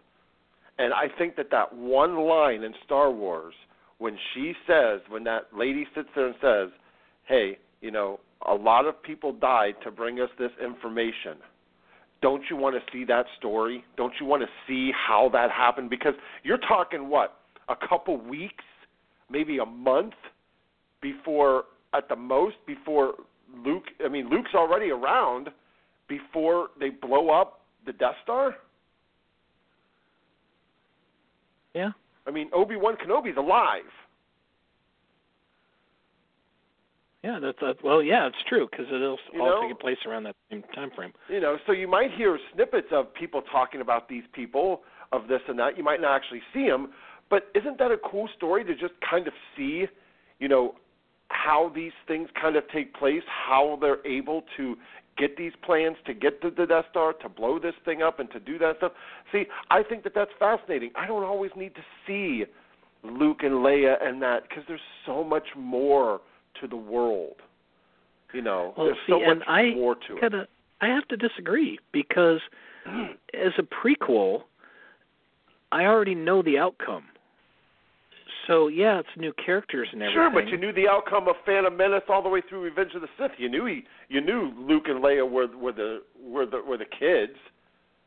And I think that that one line in Star Wars when she says, when that lady sits there and says, "Hey, you know, a lot of people died to bring us this information." Don't you want to see that story? Don't you want to see how that happened? Because you're talking what a couple weeks, maybe a month before, at the most, before Luke. I mean, Luke's already around before they blow up the Death Star. Yeah. I mean, Obi Wan Kenobi's alive. Yeah, that's uh, well, yeah, it's true because it'll You all know? take place around that same time frame. You know, so you might hear snippets of people talking about these people of this and that. You might not actually see them, but isn't that a cool story to just kind of see, you know, how these things kind of take place, how they're able to get these plans to get to the Death Star, to blow this thing up, and to do that stuff. See, I think that that's fascinating. I don't always need to see Luke and Leia and that because there's so much more to the world. You know, Well, there's see, so and much I more to. Kinda, I have to disagree because [CLEARS THROAT] as a prequel, I already know the outcome. So yeah, it's new characters and everything. Sure, but you knew the outcome of Phantom Menace all the way through Revenge of the Sith. You knew he, you knew Luke and Leia were were the were the were the kids.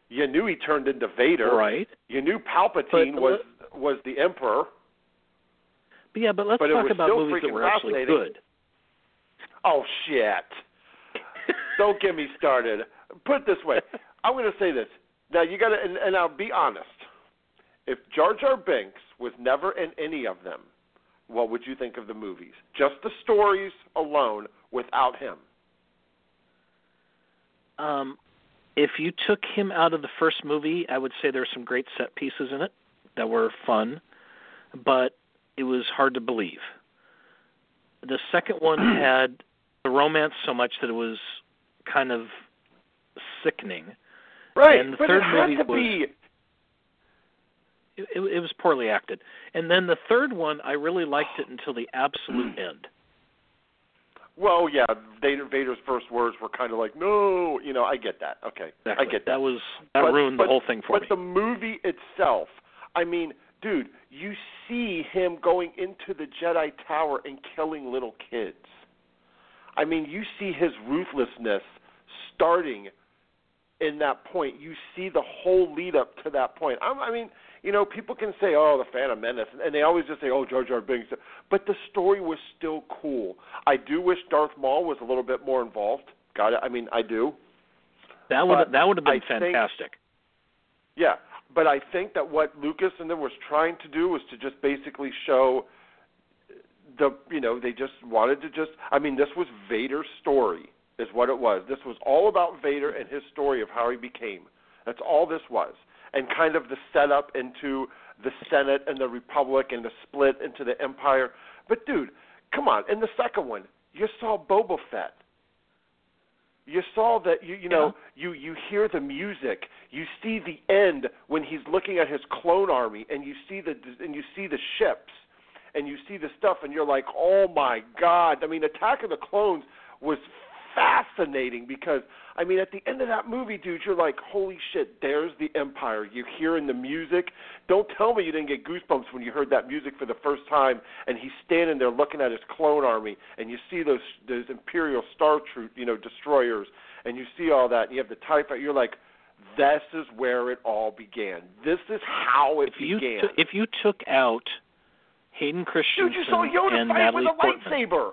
You knew he turned into Vader. right. You knew Palpatine But- was was the Emperor. But yeah, but let's But talk about movies that were actually good. Oh shit! [LAUGHS] Don't get me started. Put it this way, I'm going to say this. Now you got to, and, and I'll be honest. If Jar Jar Binks was never in any of them, what would you think of the movies? Just the stories alone, without him. Um, if you took him out of the first movie, I would say there were some great set pieces in it that were fun, but it was hard to believe. The second one [CLEARS THROAT] had the romance so much that it was kind of sickening. Right, And the but third it had movie to was- be. It, it, was poorly acted. And then the third one, I really liked it until the absolute mm. end. Well, yeah, Vader, Vader's first words were kind of like, "No," you know. I get that. Okay, Exactly. I get that was that But- ruined but- the whole thing for but me. But the movie itself, I mean, dude, you see him going into the Jedi Tower and killing little kids. I mean, you see his ruthlessness starting in that point. You see the whole lead up to that point. I'm, I mean, you know, people can say, "Oh, the Phantom Menace," and they always just say, "Oh, Jar Jar Binks," but the story was still cool. I do wish Darth Maul was a little bit more involved. Got it? I mean, I do. that would but that would have been I think- fantastic. Yeah, but I think that what Lucas and them was trying to do was to just basically show the you know they just wanted to just I mean this was Vader's story is what it was. This was all about Vader and his story of how he became. That's all this was, and kind of the setup into the Senate and the Republic and the split into the Empire. But dude, come on! In the second one, you saw Boba Fett you saw that you you know you you hear the music you see the end when he's looking at his clone army and you see the and you see the ships and you see the stuff and you're like oh my god i mean attack of the clones was fascinating because i mean at the end of that movie dude you're like holy shit there's the empire. You're hearing the music. Don't tell me you didn't get goosebumps when you heard that music for the first time and he's standing there looking at his clone army and you see those those imperial star troop you know destroyers and you see all that and you have the tie fighter you're like this is where it all began. This is how it If you began. took if you took out Hayden Christensen dude you saw Yoda and fight Natalie with a Portman, lightsaber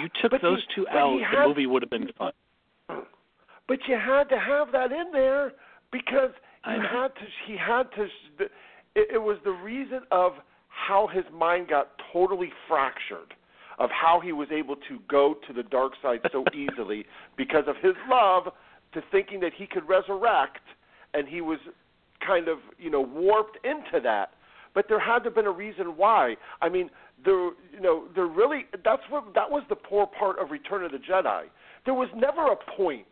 you took but those two out, had- the movie would have been fun. But you had to have that in there because you had to. He had to. It, it was the reason of how his mind got totally fractured, of how he was able to go to the dark side so [LAUGHS] easily because of his love to thinking that he could resurrect, and he was kind of you know warped into that. But there had to have been a reason why. I mean, there you know there really that's what that was the poor part of Return of the Jedi. There was never a point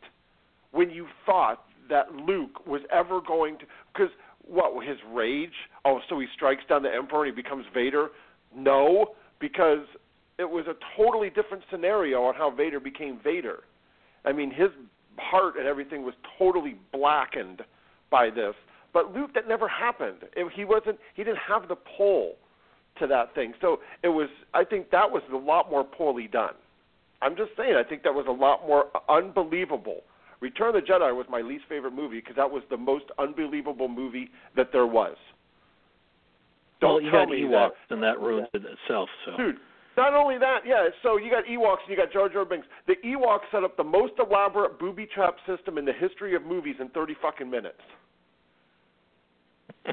when you thought that Luke was ever going to because what his rage oh so he strikes down the emperor and he becomes Vader no because it was a totally different scenario on how Vader became Vader. I mean, his heart and everything was totally blackened by this. But Luke, that never happened. It, he wasn't. He didn't have the pull to that thing. So it was. I think that was a lot more poorly done. I'm just saying. I think that was a lot more unbelievable. Return of the Jedi was my least favorite movie because that was the most unbelievable movie that there was. Don't well, you tell got me Ewoks, that. and that ruins it itself. So, Dude, not only that, yeah. So you got Ewoks and you got Jar Jar Binks. The Ewoks set up the most elaborate booby trap system in the history of movies in 30 fucking minutes. [LAUGHS]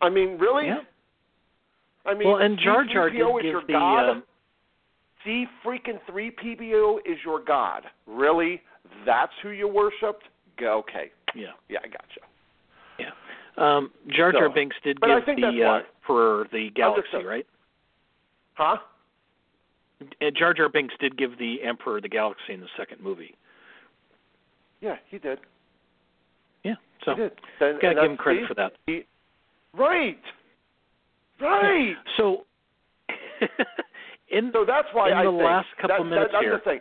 I mean, really? yeah. I mean, Well, and Jar Jar did C-3PO is give your the. god. Um, C freaking three PBO is your god. Really? That's who you worshipped? Go okay. yeah. Yeah, I gotcha. Yeah. Um, Jar Jar So, Binks did give the uh, for the galaxy, right? Huh? Uh, Jar Jar Binks did give the Emperor the galaxy in the second movie. Yeah, he did. Yeah. So he did. Gotta and give him credit see? for that. He, right. Right. So, in So that's why in I the think last couple that, minutes that, I'm here, just saying.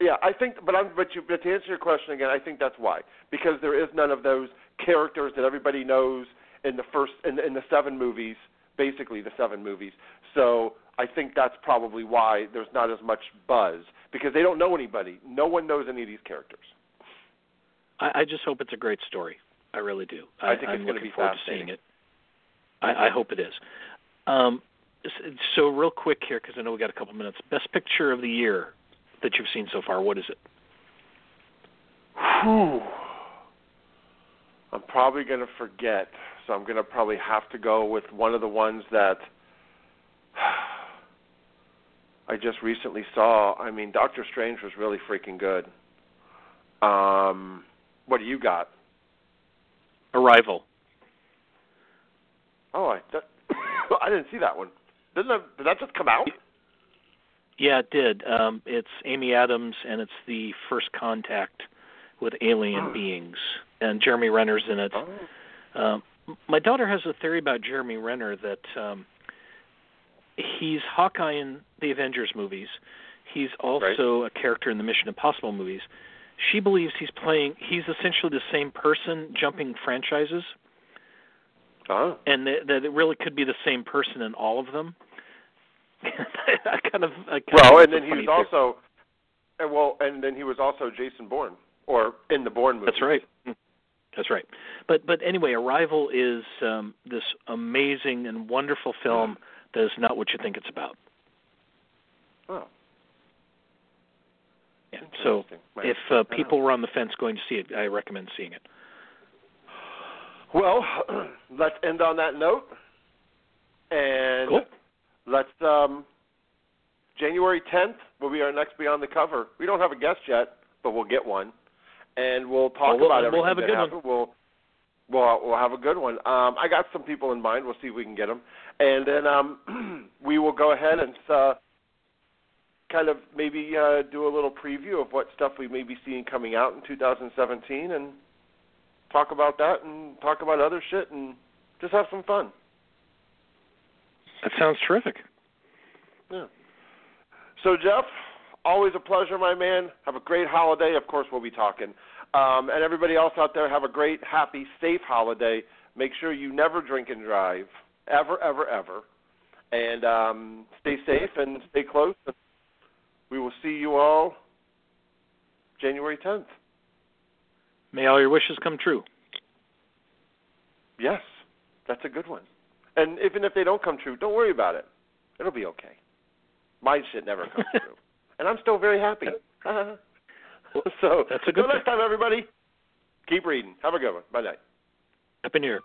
Yeah, I think, but I'm, but you, but to answer your question again, I think that's why because there is none of those characters that everybody knows in the first in, in the seven movies, basically the seven movies. So I think that's probably why there's not as much buzz because they don't know anybody. No one knows any of these characters. I, I just hope it's a great story. I really do. I think I'm it's gonna looking be forward to seeing it. I, I hope it is. Um, so real quick here, because I know we got a couple minutes. Best picture of the year that you've seen so far. What is it? Whew. I'm probably going to forget, so I'm going to probably have to go with one of the ones that [SIGHS] I just recently saw. I mean, Doctor Strange was really freaking good. Um, what do you got? Arrival. Oh, I that, [COUGHS] I didn't see that one. Didn't that, did that just come out? Yeah, it did. Um, it's Amy Adams, and it's the first contact with alien Hmm. beings, and Jeremy Renner's in it. Oh. Um, my daughter has a theory about Jeremy Renner that um, he's Hawkeye in the Avengers movies. He's also a character in the Mission Impossible movies. She believes he's playing. He's essentially the same person jumping franchises, Oh. and that, that it really could be the same person in all of them. [LAUGHS] I kind of. I kind Well, of and then he was also, and well, and then he was also Jason Bourne, or in the Bourne movie. That's right. That's right. But but anyway, Arrival is um, this amazing and wonderful film that is not what you think it's about. Oh. Yeah. So if uh, people were on the fence going to see it, I recommend seeing it. Well, [CLEARS THROAT] let's end on that note, and Cool. let's um, January 10th will be our next Beyond the Cover. We don't have a guest yet, but we'll get one, and we'll talk Well, we'll- about we'll have a good one. We'll we'll we'll have a good one. Um, I got some people in mind. We'll see if we can get them, and then um, [CLEARS THROAT] we will go ahead and uh, kind of maybe uh, do a little preview of what stuff we may be seeing coming out in 2017, and talk about that, and talk about other shit, and just have some fun. That sounds terrific. Yeah. So Jeff, always a pleasure, my man. Have a great holiday. Of course, we'll be talking. Um, and everybody else out there, have a great, happy, safe holiday. Make sure you never drink and drive, ever, ever, ever. And um, stay safe and stay close. We will see you all January 10th. May all your wishes come true. Yes, that's a good one. And even if they don't come true, don't worry about it. It'll be okay. My shit never comes [LAUGHS] true, and I'm still very happy. [LAUGHS] so That's a good Till next time, everybody. Keep reading. Have a good one. Bye night. Happy New Year.